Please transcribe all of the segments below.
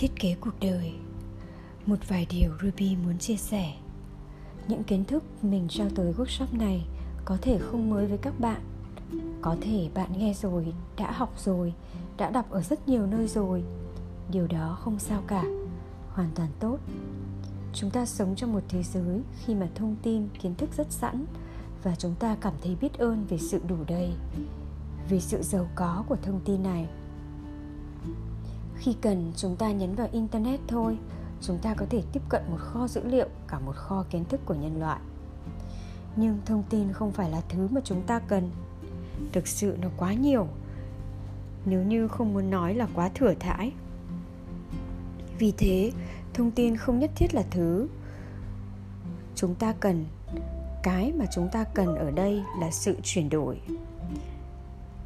thiết kế cuộc đời. Một vài điều ruby muốn chia sẻ. Những kiến thức mình trao tới workshop này có thể không mới với các bạn. Có thể bạn nghe rồi, đã học rồi, đã đọc ở rất nhiều nơi rồi. Điều đó không sao cả. Hoàn toàn tốt. Chúng ta sống trong một thế giới khi mà thông tin, kiến thức rất sẵn và chúng ta cảm thấy biết ơn về sự đủ đầy vì sự giàu có của thông tin này khi cần, chúng ta nhấn vào internet thôi. Chúng ta có thể tiếp cận một kho dữ liệu, cả một kho kiến thức của nhân loại. Nhưng thông tin không phải là thứ mà chúng ta cần. Thực sự nó quá nhiều. Nếu như không muốn nói là quá thừa thãi. Vì thế, thông tin không nhất thiết là thứ chúng ta cần. Cái mà chúng ta cần ở đây là sự chuyển đổi.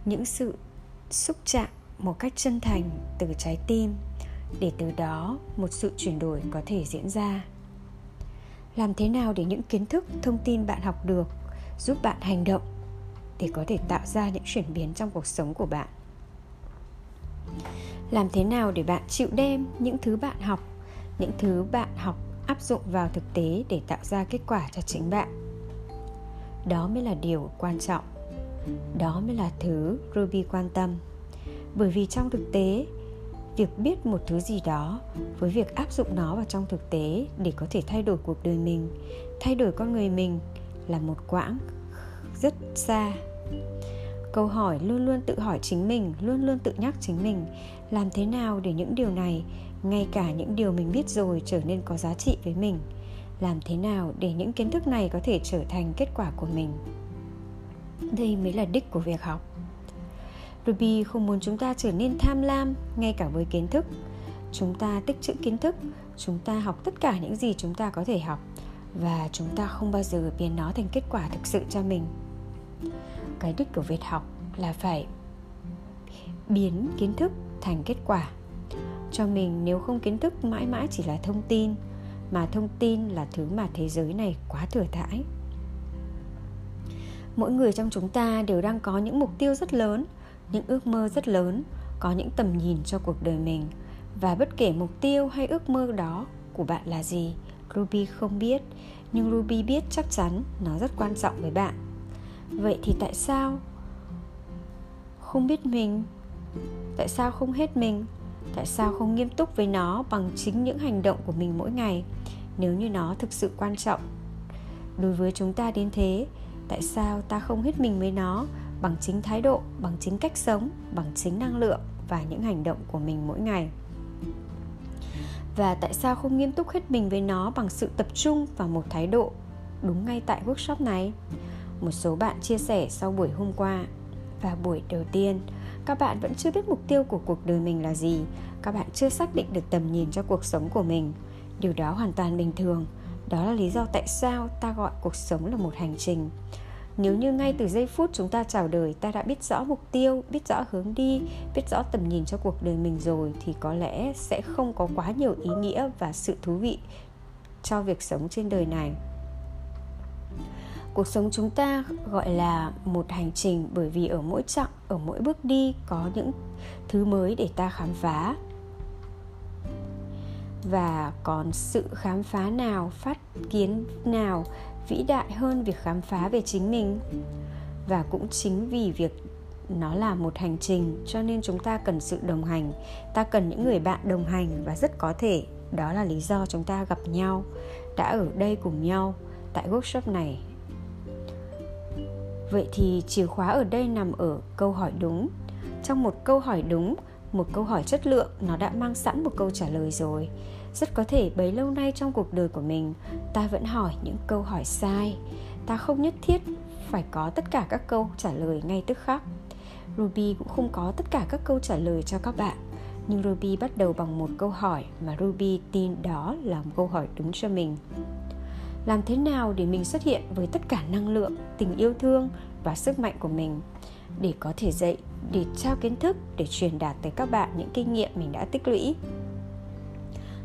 Những sự xúc chạm một cách chân thành từ trái tim, để từ đó một sự chuyển đổi có thể diễn ra. Làm thế nào để những kiến thức, thông tin bạn học được giúp bạn hành động để có thể tạo ra những chuyển biến trong cuộc sống của bạn? Làm thế nào để bạn chịu đem những thứ bạn học, những thứ bạn học áp dụng vào thực tế để tạo ra kết quả cho chính bạn? Đó mới là điều quan trọng. Đó mới là thứ ruby quan tâm bởi vì trong thực tế, việc biết một thứ gì đó với việc áp dụng nó vào trong thực tế để có thể thay đổi cuộc đời mình, thay đổi con người mình là một quãng rất xa. Câu hỏi luôn luôn tự hỏi chính mình, luôn luôn tự nhắc chính mình, làm thế nào để những điều này, ngay cả những điều mình biết rồi trở nên có giá trị với mình? Làm thế nào để những kiến thức này có thể trở thành kết quả của mình? Đây mới là đích của việc học ruby không muốn chúng ta trở nên tham lam, ngay cả với kiến thức. Chúng ta tích trữ kiến thức, chúng ta học tất cả những gì chúng ta có thể học, và chúng ta không bao giờ biến nó thành kết quả thực sự cho mình. Cái đích của việc học là phải biến kiến thức thành kết quả. Cho mình, nếu không kiến thức, mãi mãi chỉ là thông tin, mà thông tin là thứ mà thế giới này quá thừa thãi. Mỗi người trong chúng ta đều đang có những mục tiêu rất lớn những ước mơ rất lớn, có những tầm nhìn cho cuộc đời mình. Và bất kể mục tiêu hay ước mơ đó của bạn là gì, ruby không biết, nhưng ruby biết chắc chắn nó rất quan trọng với bạn. Vậy thì tại sao không biết mình? Tại sao không hết mình? Tại sao không nghiêm túc với nó bằng chính những hành động của mình mỗi ngày, nếu như nó thực sự quan trọng? Đối với chúng ta đến thế, tại sao ta không hết mình với nó? Bằng chính thái độ, bằng chính cách sống, bằng chính năng lượng và những hành động của mình mỗi ngày. Và tại sao không nghiêm túc hết mình với nó bằng sự tập trung vào một thái độ đúng ngay tại workshop này? Một số bạn chia sẻ sau buổi hôm qua. Và buổi đầu tiên, các bạn vẫn chưa biết mục tiêu của cuộc đời mình là gì. Các bạn chưa xác định được tầm nhìn cho cuộc sống của mình. Điều đó hoàn toàn bình thường. Đó là lý do tại sao ta gọi cuộc sống là một hành trình nếu như ngay từ giây phút chúng ta chào đời, ta đã biết rõ mục tiêu, biết rõ hướng đi, biết rõ tầm nhìn cho cuộc đời mình rồi, thì có lẽ sẽ không có quá nhiều ý nghĩa và sự thú vị cho việc sống trên đời này. Cuộc sống chúng ta gọi là một hành trình bởi vì ở mỗi chặng, ở mỗi bước đi có những thứ mới để ta khám phá. Và còn sự khám phá nào, phát kiến nào vĩ đại hơn việc khám phá về chính mình. Và cũng chính vì việc nó là một hành trình, cho nên chúng ta cần sự đồng hành. Ta cần những người bạn đồng hành và rất có thể, đó là lý do chúng ta gặp nhau, đã ở đây cùng nhau tại workshop này. Vậy thì chìa khóa ở đây nằm ở câu hỏi đúng. Trong một câu hỏi đúng một câu hỏi chất lượng, nó đã mang sẵn một câu trả lời rồi. Rất có thể bấy lâu nay trong cuộc đời của mình, ta vẫn hỏi những câu hỏi sai. Ta không nhất thiết phải có tất cả các câu trả lời ngay tức khắc. Ruby cũng không có tất cả các câu trả lời cho các bạn. Nhưng ruby bắt đầu bằng một câu hỏi mà ruby tin đó là một câu hỏi đúng cho mình. Làm thế nào để mình xuất hiện với tất cả năng lượng, tình yêu thương và sức mạnh của mình? Để có thể dạy, để trao kiến thức, để truyền đạt tới các bạn những kinh nghiệm mình đã tích lũy.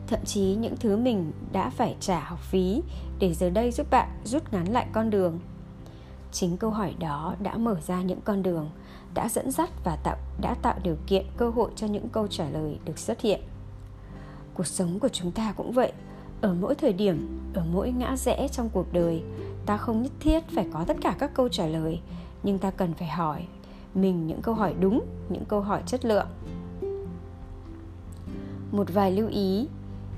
Thậm chí những thứ mình đã phải trả học phí để giờ đây giúp bạn rút ngắn lại con đường. Chính câu hỏi đó đã mở ra những con đường, đã dẫn dắt và tạo, đã tạo điều kiện, cơ hội cho những câu trả lời được xuất hiện. Cuộc sống của chúng ta cũng vậy, ở mỗi thời điểm, ở mỗi ngã rẽ trong cuộc đời, ta không nhất thiết phải có tất cả các câu trả lời, nhưng ta cần phải hỏi mình những câu hỏi đúng những câu hỏi chất lượng. Một vài lưu ý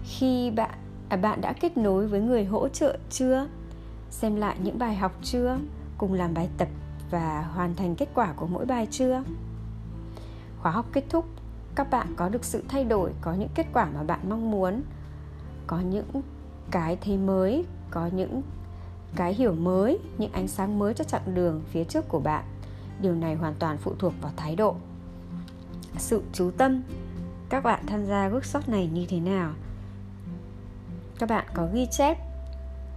khi bạn à, bạn đã kết nối với người hỗ trợ chưa? Xem lại những bài học chưa? Cùng làm bài tập và hoàn thành kết quả của mỗi bài chưa? Khóa học kết thúc các bạn có được sự thay đổi có những kết quả mà bạn mong muốn có những cái thế mới có những cái hiểu mới những ánh sáng mới cho chặng đường phía trước của bạn điều này hoàn toàn phụ thuộc vào thái độ. Sự chú tâm. Các bạn tham gia workshop này như thế nào? Các bạn có ghi chép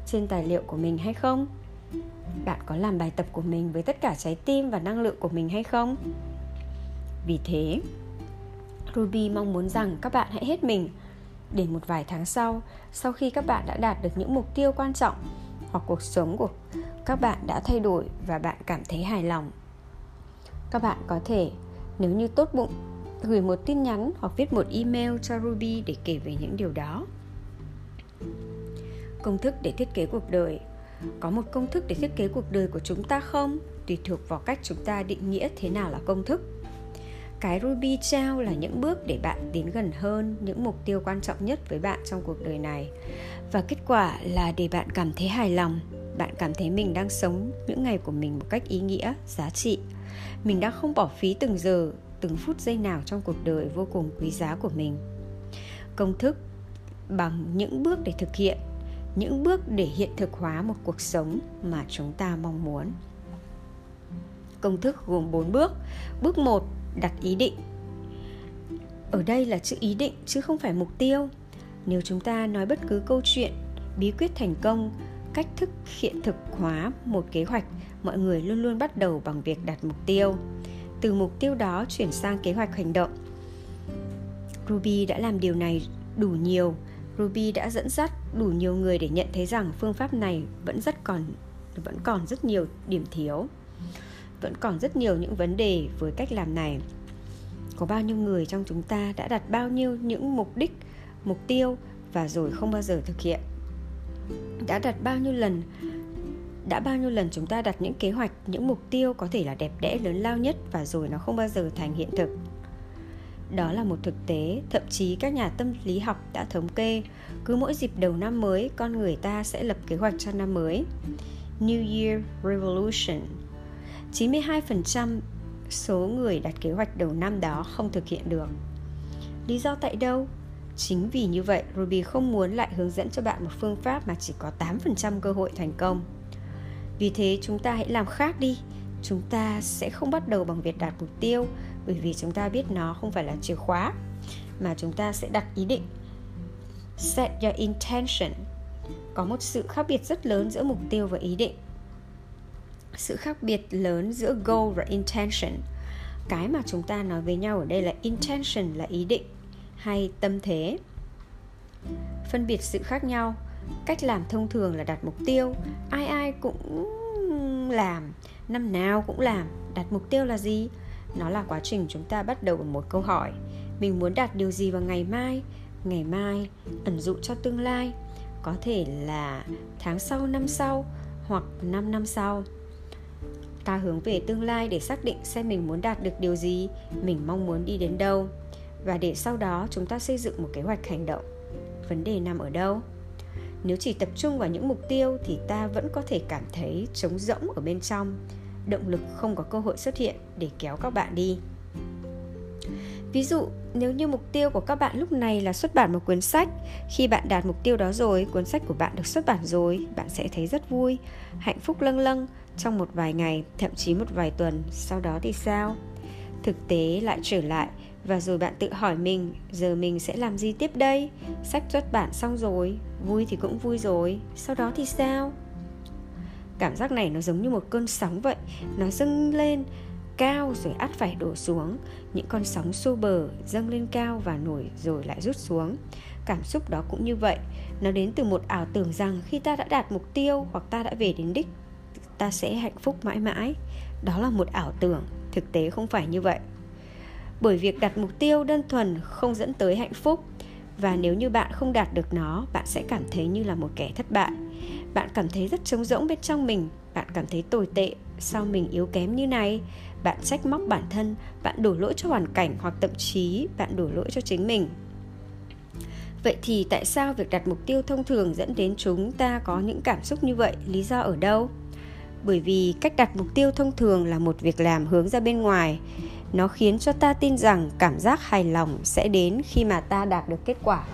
trên tài liệu của mình hay không? Bạn có làm bài tập của mình với tất cả trái tim và năng lượng của mình hay không? Vì thế, ruby mong muốn rằng các bạn hãy hết mình. Để một vài tháng sau sau khi các bạn đã đạt được những mục tiêu quan trọng hoặc cuộc sống của các bạn đã thay đổi và bạn cảm thấy hài lòng các bạn có thể, nếu như tốt bụng, gửi một tin nhắn hoặc viết một email cho ruby để kể về những điều đó. Công thức để thiết kế cuộc đời. Có một công thức để thiết kế cuộc đời của chúng ta không? Tùy thuộc vào cách chúng ta định nghĩa thế nào là công thức. Cái ruby trao là những bước để bạn tiến gần hơn những mục tiêu quan trọng nhất với bạn trong cuộc đời này. Và kết quả là để bạn cảm thấy hài lòng, bạn cảm thấy mình đang sống những ngày của mình một cách ý nghĩa, giá trị mình đã không bỏ phí từng giờ, từng phút giây nào trong cuộc đời vô cùng quý giá của mình. Công thức bằng những bước để thực hiện, những bước để hiện thực hóa một cuộc sống mà chúng ta mong muốn. Công thức gồm 4 bước. Bước 1 đặt ý định. Ở đây là chữ ý định chứ không phải mục tiêu. Nếu chúng ta nói bất cứ câu chuyện, bí quyết thành công cách thức hiện thực hóa một kế hoạch, mọi người luôn luôn bắt đầu bằng việc đặt mục tiêu. Từ mục tiêu đó chuyển sang kế hoạch hành động. Ruby đã làm điều này đủ nhiều. Ruby đã dẫn dắt đủ nhiều người để nhận thấy rằng phương pháp này vẫn rất còn, vẫn còn rất nhiều điểm thiếu. Vẫn còn rất nhiều những vấn đề với cách làm này. Có bao nhiêu người trong chúng ta đã đặt bao nhiêu những mục đích, mục tiêu và rồi không bao giờ thực hiện? Đã đặt bao nhiêu lần, đã bao nhiêu lần chúng ta đặt những kế hoạch, những mục tiêu có thể là đẹp đẽ, lớn lao nhất và rồi nó không bao giờ thành hiện thực. Đó là một thực tế, thậm chí các nhà tâm lý học đã thống kê, cứ mỗi dịp đầu năm mới, con người ta sẽ lập kế hoạch cho năm mới. New Year Revolution. 92% số người đặt kế hoạch đầu năm đó không thực hiện được. Lý do tại đâu? Chính vì như vậy, ruby không muốn lại hướng dẫn cho bạn một phương pháp mà chỉ có 8% cơ hội thành công. Vì thế chúng ta hãy làm khác đi. Chúng ta sẽ không bắt đầu bằng việc đạt mục tiêu, bởi vì chúng ta biết nó không phải là chìa khóa, mà chúng ta sẽ đặt ý định. Set your intention. Có một sự khác biệt rất lớn giữa mục tiêu và ý định. Sự khác biệt lớn giữa goal và intention. Cái mà chúng ta nói với nhau ở đây là intention là ý định hay tâm thế. Phân biệt sự khác nhau, cách làm thông thường là đặt mục tiêu, ai ai cũng làm, năm nào cũng làm, đặt mục tiêu là gì? Nó là quá trình chúng ta bắt đầu bằng một câu hỏi. Mình muốn đạt điều gì vào ngày mai? Ngày mai, ẩn dụ cho tương lai. Có thể là tháng sau, năm sau, hoặc 5 năm sau. Ta hướng về tương lai để xác định xem mình muốn đạt được điều gì, mình mong muốn đi đến đâu và để sau đó chúng ta xây dựng một kế hoạch hành động. Vấn đề nằm ở đâu? Nếu chỉ tập trung vào những mục tiêu thì ta vẫn có thể cảm thấy trống rỗng ở bên trong. Động lực không có cơ hội xuất hiện để kéo các bạn đi. Ví dụ, nếu như mục tiêu của các bạn lúc này là xuất bản một cuốn sách, khi bạn đạt mục tiêu đó rồi, cuốn sách của bạn được xuất bản rồi, bạn sẽ thấy rất vui, hạnh phúc lâng lâng trong một vài ngày, thậm chí một vài tuần. Sau đó thì sao? Thực tế lại trở lại. Và rồi bạn tự hỏi mình, giờ mình sẽ làm gì tiếp đây? Sách xuất bản xong rồi, vui thì cũng vui rồi, sau đó thì sao? Cảm giác này nó giống như một cơn sóng vậy. Nó dâng lên cao rồi ắt phải đổ xuống. Những con sóng xô bờ dâng lên cao và nổi rồi lại rút xuống. Cảm xúc đó cũng như vậy. Nó đến từ một ảo tưởng rằng khi ta đã đạt mục tiêu hoặc ta đã về đến đích, ta sẽ hạnh phúc mãi mãi. Đó là một ảo tưởng thực tế không phải như vậy. Bởi việc đặt mục tiêu đơn thuần không dẫn tới hạnh phúc. Và nếu như bạn không đạt được nó, bạn sẽ cảm thấy như là một kẻ thất bại. Bạn cảm thấy rất trống rỗng bên trong mình. Bạn cảm thấy tồi tệ sao mình yếu kém như này. Bạn trách móc bản thân, bạn đổ lỗi cho hoàn cảnh hoặc thậm chí bạn đổ lỗi cho chính mình. Vậy thì tại sao việc đặt mục tiêu thông thường dẫn đến chúng ta có những cảm xúc như vậy? Lý do ở đâu? Bởi vì cách đặt mục tiêu thông thường là một việc làm hướng ra bên ngoài. Nó khiến cho ta tin rằng cảm giác hài lòng sẽ đến khi mà ta đạt được kết quả.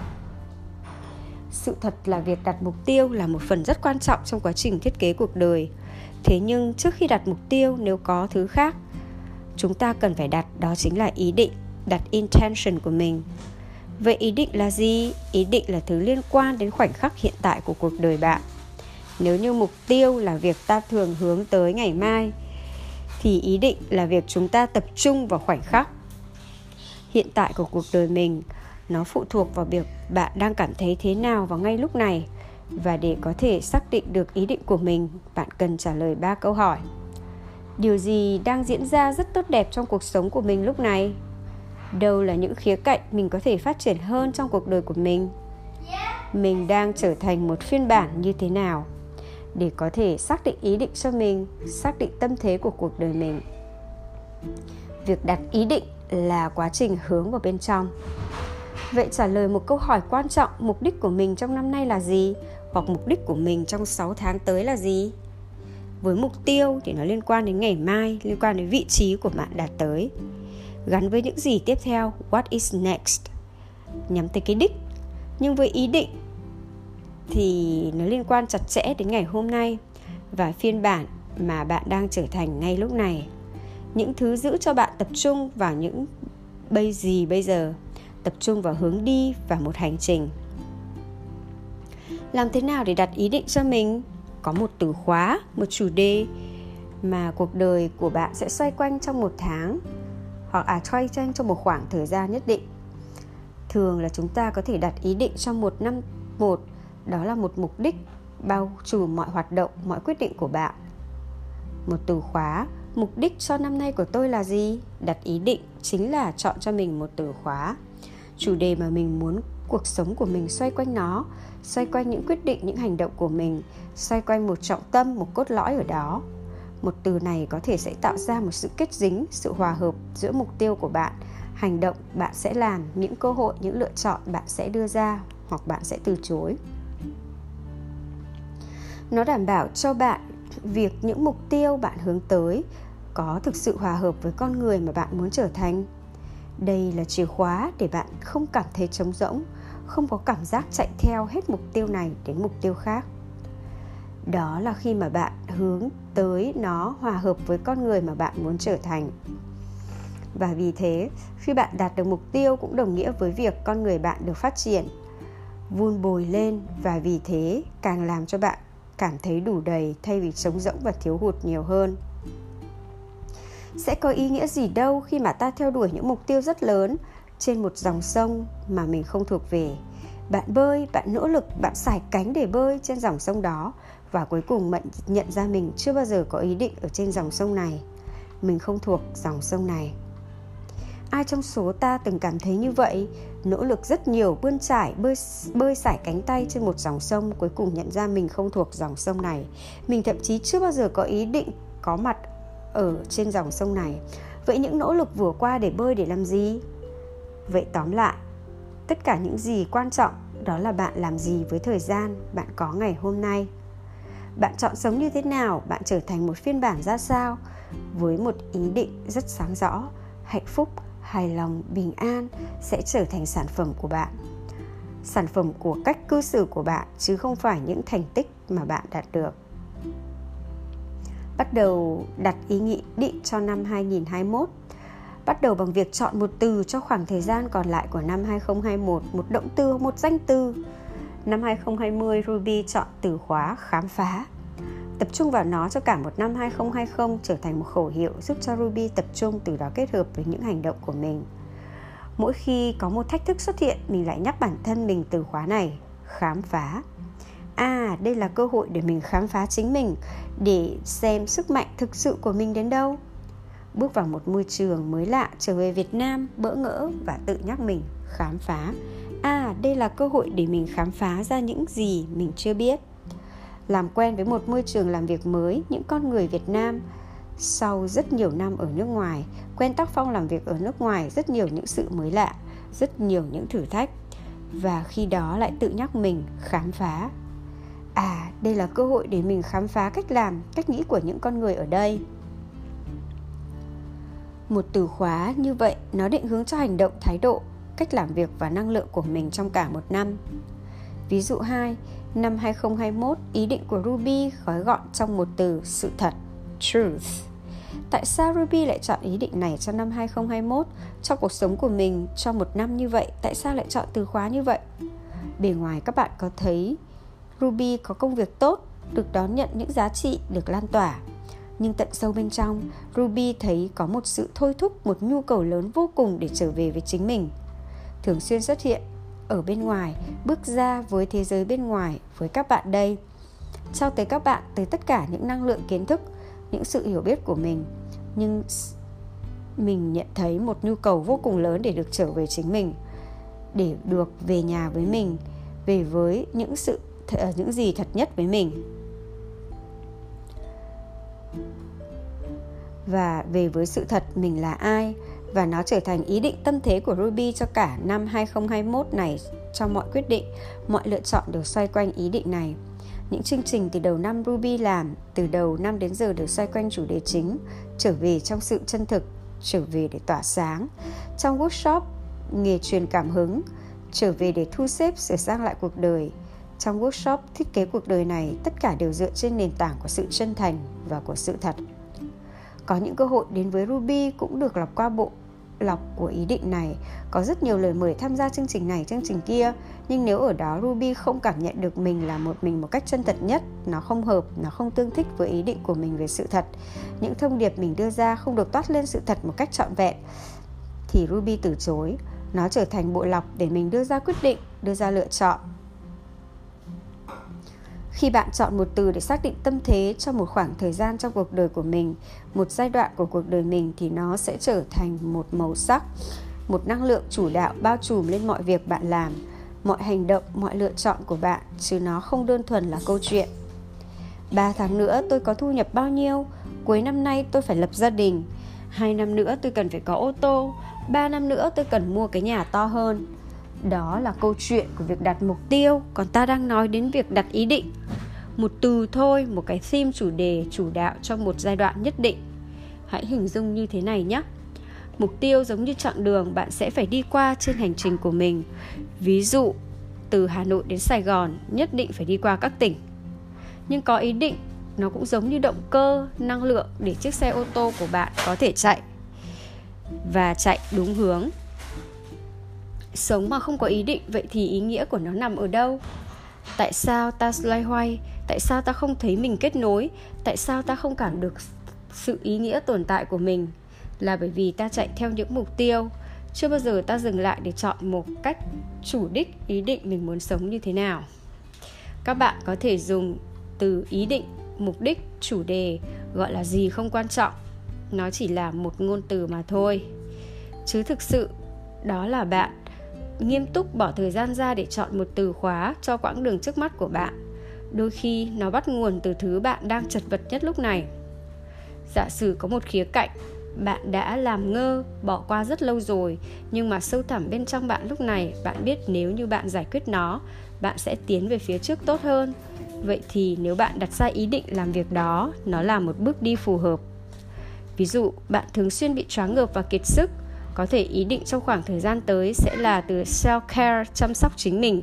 Sự thật là việc đặt mục tiêu là một phần rất quan trọng trong quá trình thiết kế cuộc đời. Thế nhưng trước khi đặt mục tiêu, nếu có thứ khác, chúng ta cần phải đặt đó chính là ý định, đặt intention của mình. Vậy ý định là gì? Ý định là thứ liên quan đến khoảnh khắc hiện tại của cuộc đời bạn nếu như mục tiêu là việc ta thường hướng tới ngày mai thì ý định là việc chúng ta tập trung vào khoảnh khắc hiện tại của cuộc đời mình. Nó phụ thuộc vào việc bạn đang cảm thấy thế nào vào ngay lúc này. Và để có thể xác định được ý định của mình bạn cần trả lời ba câu hỏi. Điều gì đang diễn ra rất tốt đẹp trong cuộc sống của mình lúc này? Đâu là những khía cạnh mình có thể phát triển hơn trong cuộc đời của mình? Mình đang trở thành một phiên bản như thế nào để có thể xác định ý định cho mình, xác định tâm thế của cuộc đời mình. Việc đặt ý định là quá trình hướng vào bên trong. Vậy trả lời một câu hỏi quan trọng, mục đích của mình trong năm nay là gì? Hoặc mục đích của mình trong 6 tháng tới là gì? Với mục tiêu thì nó liên quan đến ngày mai, liên quan đến vị trí của bạn đạt tới. Gắn với những gì tiếp theo, what is next? Nhắm tới cái đích. Nhưng với ý định thì nó liên quan chặt chẽ đến ngày hôm nay và phiên bản mà bạn đang trở thành ngay lúc này. Những thứ giữ cho bạn tập trung vào những bây gì bây giờ, tập trung vào hướng đi và một hành trình. Làm thế nào để đặt ý định cho mình? Có một từ khóa, một chủ đề mà cuộc đời của bạn sẽ xoay quanh trong một tháng, hoặc à xoay quanh trong một khoảng thời gian nhất định. Thường là chúng ta có thể đặt ý định trong một năm, một đó là một mục đích bao trùm mọi hoạt động, mọi quyết định của bạn. Một từ khóa, mục đích cho năm nay của tôi là gì? Đặt ý định chính là chọn cho mình một từ khóa. Chủ đề mà mình muốn cuộc sống của mình xoay quanh nó, xoay quanh những quyết định, những hành động của mình, xoay quanh một trọng tâm, một cốt lõi ở đó. Một từ này có thể sẽ tạo ra một sự kết dính, sự hòa hợp giữa mục tiêu của bạn, hành động bạn sẽ làm, những cơ hội, những lựa chọn bạn sẽ đưa ra hoặc bạn sẽ từ chối nó đảm bảo cho bạn việc những mục tiêu bạn hướng tới có thực sự hòa hợp với con người mà bạn muốn trở thành. Đây là chìa khóa để bạn không cảm thấy trống rỗng, không có cảm giác chạy theo hết mục tiêu này đến mục tiêu khác. Đó là khi mà bạn hướng tới nó hòa hợp với con người mà bạn muốn trở thành. Và vì thế, khi bạn đạt được mục tiêu cũng đồng nghĩa với việc con người bạn được phát triển, vun bồi lên và vì thế càng làm cho bạn cảm thấy đủ đầy thay vì trống rỗng và thiếu hụt nhiều hơn. Sẽ có ý nghĩa gì đâu khi mà ta theo đuổi những mục tiêu rất lớn trên một dòng sông mà mình không thuộc về. Bạn bơi, bạn nỗ lực, bạn xài cánh để bơi trên dòng sông đó và cuối cùng mận nhận ra mình chưa bao giờ có ý định ở trên dòng sông này. Mình không thuộc dòng sông này ai trong số ta từng cảm thấy như vậy? Nỗ lực rất nhiều, bươn trải, bơi bơi sải cánh tay trên một dòng sông, cuối cùng nhận ra mình không thuộc dòng sông này. Mình thậm chí chưa bao giờ có ý định có mặt ở trên dòng sông này. Vậy những nỗ lực vừa qua để bơi để làm gì? Vậy tóm lại, tất cả những gì quan trọng đó là bạn làm gì với thời gian, bạn có ngày hôm nay? Bạn chọn sống như thế nào? Bạn trở thành một phiên bản ra sao? Với một ý định rất sáng rõ, hạnh phúc hài lòng bình an sẽ trở thành sản phẩm của bạn sản phẩm của cách cư xử của bạn chứ không phải những thành tích mà bạn đạt được bắt đầu đặt ý nghĩ định cho năm 2021 bắt đầu bằng việc chọn một từ cho khoảng thời gian còn lại của năm 2021, một động từ, một danh từ. Năm 2020, Ruby chọn từ khóa khám phá. Tập trung vào nó cho cả một năm 2020 trở thành một khẩu hiệu giúp cho Ruby tập trung từ đó kết hợp với những hành động của mình. Mỗi khi có một thách thức xuất hiện, mình lại nhắc bản thân mình từ khóa này, khám phá. À, đây là cơ hội để mình khám phá chính mình, để xem sức mạnh thực sự của mình đến đâu bước vào một môi trường mới lạ trở về Việt Nam bỡ ngỡ và tự nhắc mình khám phá à đây là cơ hội để mình khám phá ra những gì mình chưa biết làm quen với một môi trường làm việc mới, những con người việt nam sau rất nhiều năm ở nước ngoài, quen tác phong làm việc ở nước ngoài rất nhiều những sự mới lạ, rất nhiều những thử thách, và khi đó lại tự nhắc mình khám phá. À đây là cơ hội để mình khám phá cách làm, cách nghĩ của những con người ở đây. Một từ khóa như vậy, nó định hướng cho hành động, thái độ, cách làm việc và năng lượng của mình trong cả một năm. Ví dụ 2 năm 2021 ý định của Ruby gói gọn trong một từ, sự thật, truth. Tại sao Ruby lại chọn ý định này cho năm 2021 Trong cuộc sống của mình, trong một năm như vậy? Tại sao lại chọn từ khóa như vậy? Bề ngoài các bạn có thấy, Ruby có công việc tốt, Được đón nhận những giá trị, được lan tỏa. Nhưng tận sâu bên trong, ruby thấy có một sự thôi thúc, một nhu cầu lớn vô cùng để trở về với chính mình. Thường xuyên xuất hiện ở bên ngoài, bước ra với thế giới bên ngoài, với các bạn đây. Trao tới các bạn, tới tất cả những năng lượng kiến thức, những sự hiểu biết của mình. Nhưng mình nhận thấy một nhu cầu vô cùng lớn để được trở về chính mình, để được về nhà với mình, về với những sự ờ, những gì thật nhất với mình. Và về với sự thật mình là ai và nó trở thành ý định tâm thế của Ruby cho cả năm 2021 này cho mọi quyết định, mọi lựa chọn đều xoay quanh ý định này. Những chương trình từ đầu năm Ruby làm, từ đầu năm đến giờ đều xoay quanh chủ đề chính, trở về trong sự chân thực, trở về để tỏa sáng. Trong workshop, nghề truyền cảm hứng, trở về để thu xếp sửa sang lại cuộc đời. Trong workshop thiết kế cuộc đời này, tất cả đều dựa trên nền tảng của sự chân thành và của sự thật. Có những cơ hội đến với Ruby cũng được lọc qua bộ lọc của ý định này. Có rất nhiều lời mời tham gia chương trình này, chương trình kia. Nhưng nếu ở đó Ruby không cảm nhận được mình là một mình một cách chân thật nhất, nó không hợp, nó không tương thích với ý định của mình về sự thật. Những thông điệp mình đưa ra không được toát lên sự thật một cách trọn vẹn. Thì Ruby từ chối. Nó trở thành bộ lọc để mình đưa ra quyết định, đưa ra lựa chọn khi bạn chọn một từ để xác định tâm thế cho một khoảng thời gian trong cuộc đời của mình, một giai đoạn của cuộc đời mình thì nó sẽ trở thành một màu sắc, một năng lượng chủ đạo bao trùm lên mọi việc bạn làm, mọi hành động, mọi lựa chọn của bạn, chứ nó không đơn thuần là câu chuyện. 3 tháng nữa tôi có thu nhập bao nhiêu? Cuối năm nay tôi phải lập gia đình. Hai năm nữa tôi cần phải có ô tô. 3 năm nữa tôi cần mua cái nhà to hơn đó là câu chuyện của việc đặt mục tiêu. Còn ta đang nói đến việc đặt ý định. Một từ thôi, một cái theme chủ đề, chủ đạo trong một giai đoạn nhất định. Hãy hình dung như thế này nhé. Mục tiêu giống như chặng đường, bạn sẽ phải đi qua trên hành trình của mình. Ví dụ, từ hà nội đến sài gòn, nhất định phải đi qua các tỉnh. Nhưng có ý định, nó cũng giống như động cơ, năng lượng để chiếc xe ô tô của bạn có thể chạy. Và chạy đúng hướng sống mà không có ý định, vậy thì ý nghĩa của nó nằm ở đâu? Tại sao ta loay hoay? Tại sao ta không thấy mình kết nối? Tại sao ta không cảm được sự ý nghĩa tồn tại của mình? Là bởi vì ta chạy theo những mục tiêu. Chưa bao giờ ta dừng lại để chọn một cách chủ đích ý định mình muốn sống như thế nào. Các bạn có thể dùng từ ý định, mục đích, chủ đề, gọi là gì không quan trọng. Nó chỉ là một ngôn từ mà thôi. Chứ thực sự, đó là bạn nghiêm túc bỏ thời gian ra để chọn một từ khóa cho quãng đường trước mắt của bạn. Đôi khi nó bắt nguồn từ thứ bạn đang chật vật nhất lúc này. Giả sử có một khía cạnh, bạn đã làm ngơ, bỏ qua rất lâu rồi, nhưng mà sâu thẳm bên trong bạn lúc này, bạn biết nếu như bạn giải quyết nó, bạn sẽ tiến về phía trước tốt hơn. Vậy thì nếu bạn đặt ra ý định làm việc đó, nó là một bước đi phù hợp. Ví dụ, bạn thường xuyên bị choáng ngợp và kiệt sức có thể ý định trong khoảng thời gian tới sẽ là từ self care chăm sóc chính mình.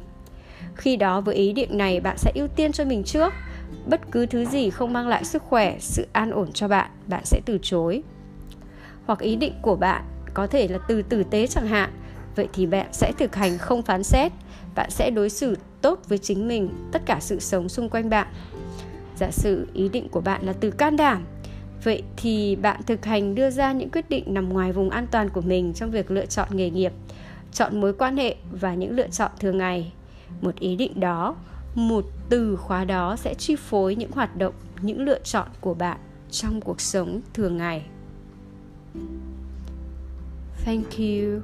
Khi đó với ý định này, bạn sẽ ưu tiên cho mình trước. Bất cứ thứ gì không mang lại sức khỏe, sự an ổn cho bạn bạn sẽ từ chối. Hoặc ý định của bạn có thể là từ tử tế chẳng hạn. Vậy thì bạn sẽ thực hành không phán xét. Bạn sẽ đối xử tốt với chính mình, tất cả sự sống xung quanh bạn. Giả sử ý định của bạn là từ can đảm vậy thì bạn thực hành đưa ra những quyết định nằm ngoài vùng an toàn của mình trong việc lựa chọn nghề nghiệp, chọn mối quan hệ và những lựa chọn thường ngày. Một ý định đó, một từ khóa đó sẽ chi phối những hoạt động, những lựa chọn của bạn trong cuộc sống thường ngày. Thank you.